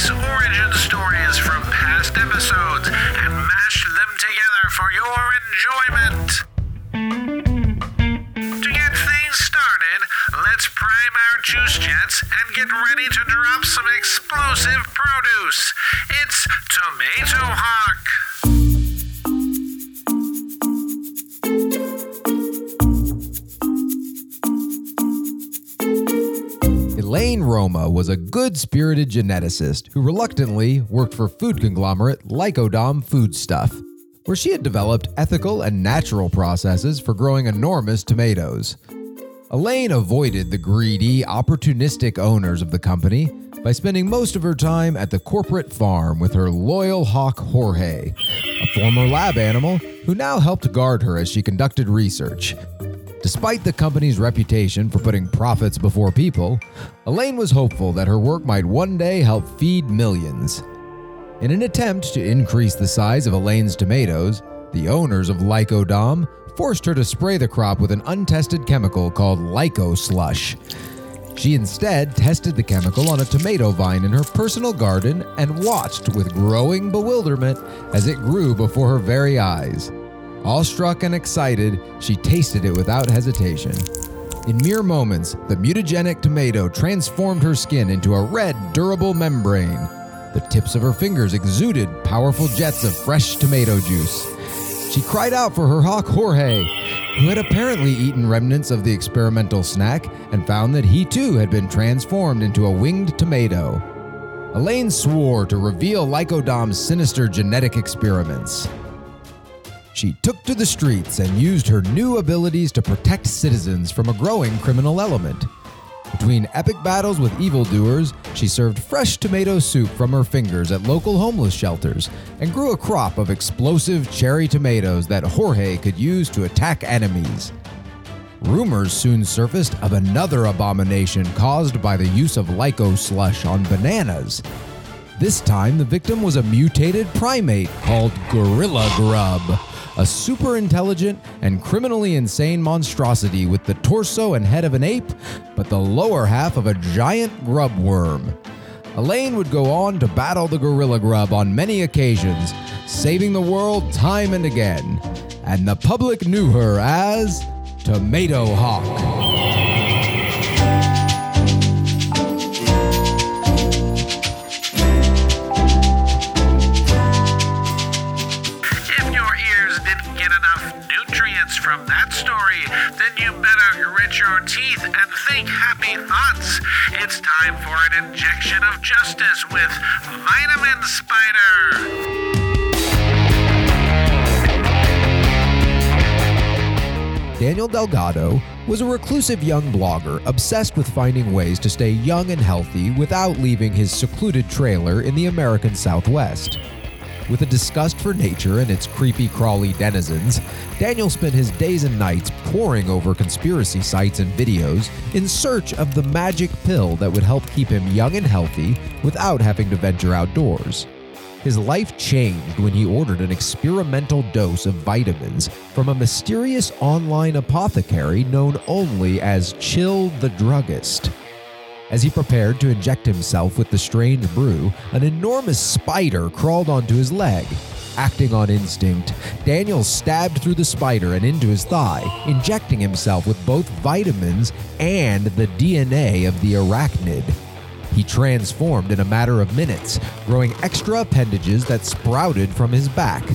various origin stories from past episodes and mash them together for your enjoyment. To get things started, let's prime our juice jets and get ready to drop some explosive produce. It's Tomato Hawk. Elaine Roma was a good spirited geneticist who reluctantly worked for food conglomerate Lycodom Foodstuff, where she had developed ethical and natural processes for growing enormous tomatoes. Elaine avoided the greedy, opportunistic owners of the company by spending most of her time at the corporate farm with her loyal hawk Jorge, a former lab animal who now helped guard her as she conducted research. Despite the company's reputation for putting profits before people, Elaine was hopeful that her work might one day help feed millions. In an attempt to increase the size of Elaine's tomatoes, the owners of Lycodom forced her to spray the crop with an untested chemical called Lyco Slush. She instead tested the chemical on a tomato vine in her personal garden and watched with growing bewilderment as it grew before her very eyes. Awestruck and excited, she tasted it without hesitation. In mere moments, the mutagenic tomato transformed her skin into a red, durable membrane. The tips of her fingers exuded powerful jets of fresh tomato juice. She cried out for her hawk Jorge, who had apparently eaten remnants of the experimental snack and found that he too had been transformed into a winged tomato. Elaine swore to reveal Lycodom's sinister genetic experiments. She took to the streets and used her new abilities to protect citizens from a growing criminal element. Between epic battles with evildoers, she served fresh tomato soup from her fingers at local homeless shelters and grew a crop of explosive cherry tomatoes that Jorge could use to attack enemies. Rumors soon surfaced of another abomination caused by the use of Lyco slush on bananas. This time, the victim was a mutated primate called Gorilla Grub, a super intelligent and criminally insane monstrosity with the torso and head of an ape, but the lower half of a giant grub worm. Elaine would go on to battle the Gorilla Grub on many occasions, saving the world time and again, and the public knew her as Tomato Hawk. Injection of justice with Vitamin Spider. Daniel Delgado was a reclusive young blogger obsessed with finding ways to stay young and healthy without leaving his secluded trailer in the American Southwest. With a disgust for nature and its creepy, crawly denizens, Daniel spent his days and nights poring over conspiracy sites and videos in search of the magic pill that would help keep him young and healthy without having to venture outdoors. His life changed when he ordered an experimental dose of vitamins from a mysterious online apothecary known only as Chill the Druggist. As he prepared to inject himself with the strange brew, an enormous spider crawled onto his leg. Acting on instinct, Daniel stabbed through the spider and into his thigh, injecting himself with both vitamins and the DNA of the arachnid. He transformed in a matter of minutes, growing extra appendages that sprouted from his back.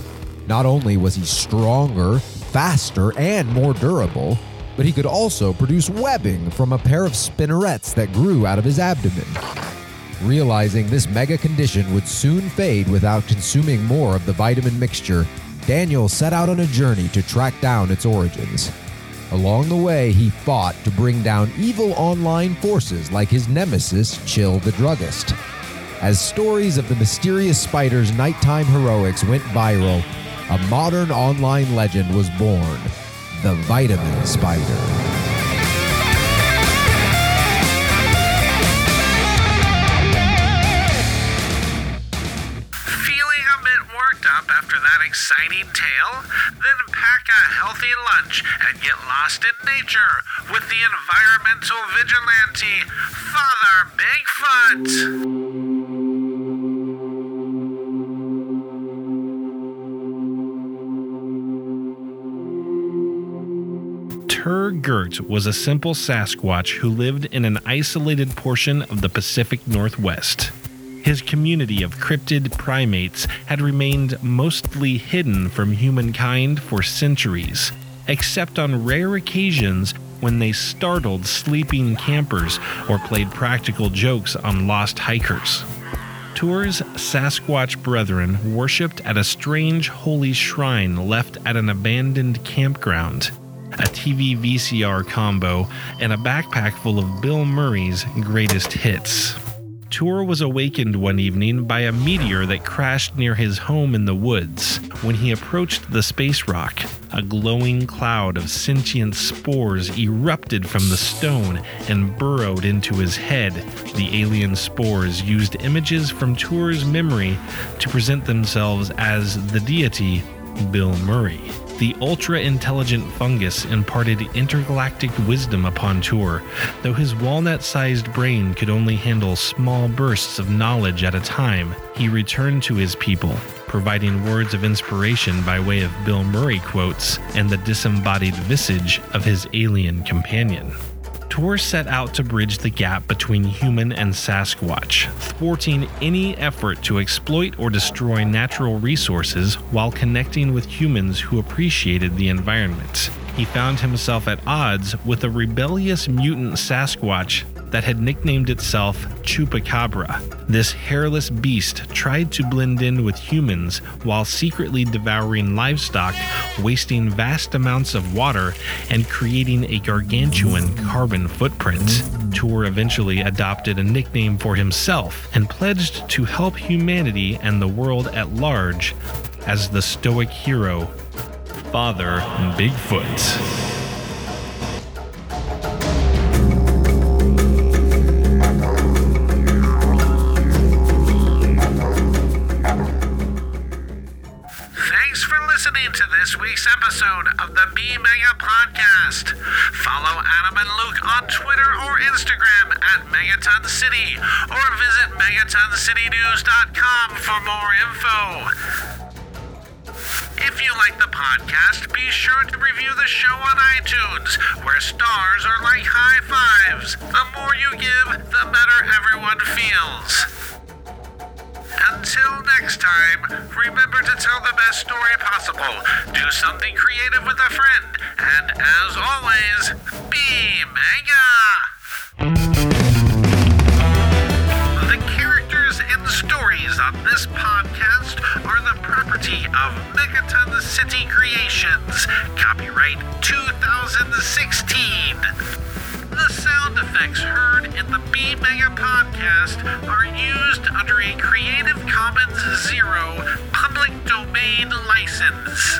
Not only was he stronger, faster, and more durable, but he could also produce webbing from a pair of spinnerets that grew out of his abdomen. Realizing this mega condition would soon fade without consuming more of the vitamin mixture, Daniel set out on a journey to track down its origins. Along the way, he fought to bring down evil online forces like his nemesis, Chill the Druggist. As stories of the mysterious spider's nighttime heroics went viral, a modern online legend was born the Vitamin Spider. Feeling a bit worked up after that exciting tale? Then pack a healthy lunch and get lost in nature with the environmental vigilante, Father Bigfoot. Tur Gert was a simple Sasquatch who lived in an isolated portion of the Pacific Northwest. His community of cryptid primates had remained mostly hidden from humankind for centuries, except on rare occasions when they startled sleeping campers or played practical jokes on lost hikers. Tur's Sasquatch brethren worshipped at a strange holy shrine left at an abandoned campground, a TV VCR combo, and a backpack full of Bill Murray's greatest hits. Tour was awakened one evening by a meteor that crashed near his home in the woods. When he approached the space rock, a glowing cloud of sentient spores erupted from the stone and burrowed into his head. The alien spores used images from Tour's memory to present themselves as the deity Bill Murray. The ultra intelligent fungus imparted intergalactic wisdom upon Tur, though his walnut sized brain could only handle small bursts of knowledge at a time. He returned to his people, providing words of inspiration by way of Bill Murray quotes and the disembodied visage of his alien companion. Tur set out to bridge the gap between human and Sasquatch, thwarting any effort to exploit or destroy natural resources while connecting with humans who appreciated the environment. He found himself at odds with a rebellious mutant Sasquatch that had nicknamed itself Chupacabra. This hairless beast tried to blend in with humans while secretly devouring livestock, wasting vast amounts of water, and creating a gargantuan carbon footprint. Tour eventually adopted a nickname for himself and pledged to help humanity and the world at large as the stoic hero, Father Bigfoot. Thanks for listening to this week's episode of the B Mega Podcast. Follow Adam and Luke on Twitter or Instagram at Megaton City or visit MegatonCityNews.com for more info. If you like the podcast, be sure to review the show on iTunes, where stars are like high fives. The more you give, the better everyone feels. Until next time, remember to tell the best story possible, do something creative with a friend, and as always, be mega! The characters and stories on this podcast are the property of Megaton City Creations, copyright 2016. The sound effects heard in the B Mega podcast are used under a Creative Commons Zero public domain license.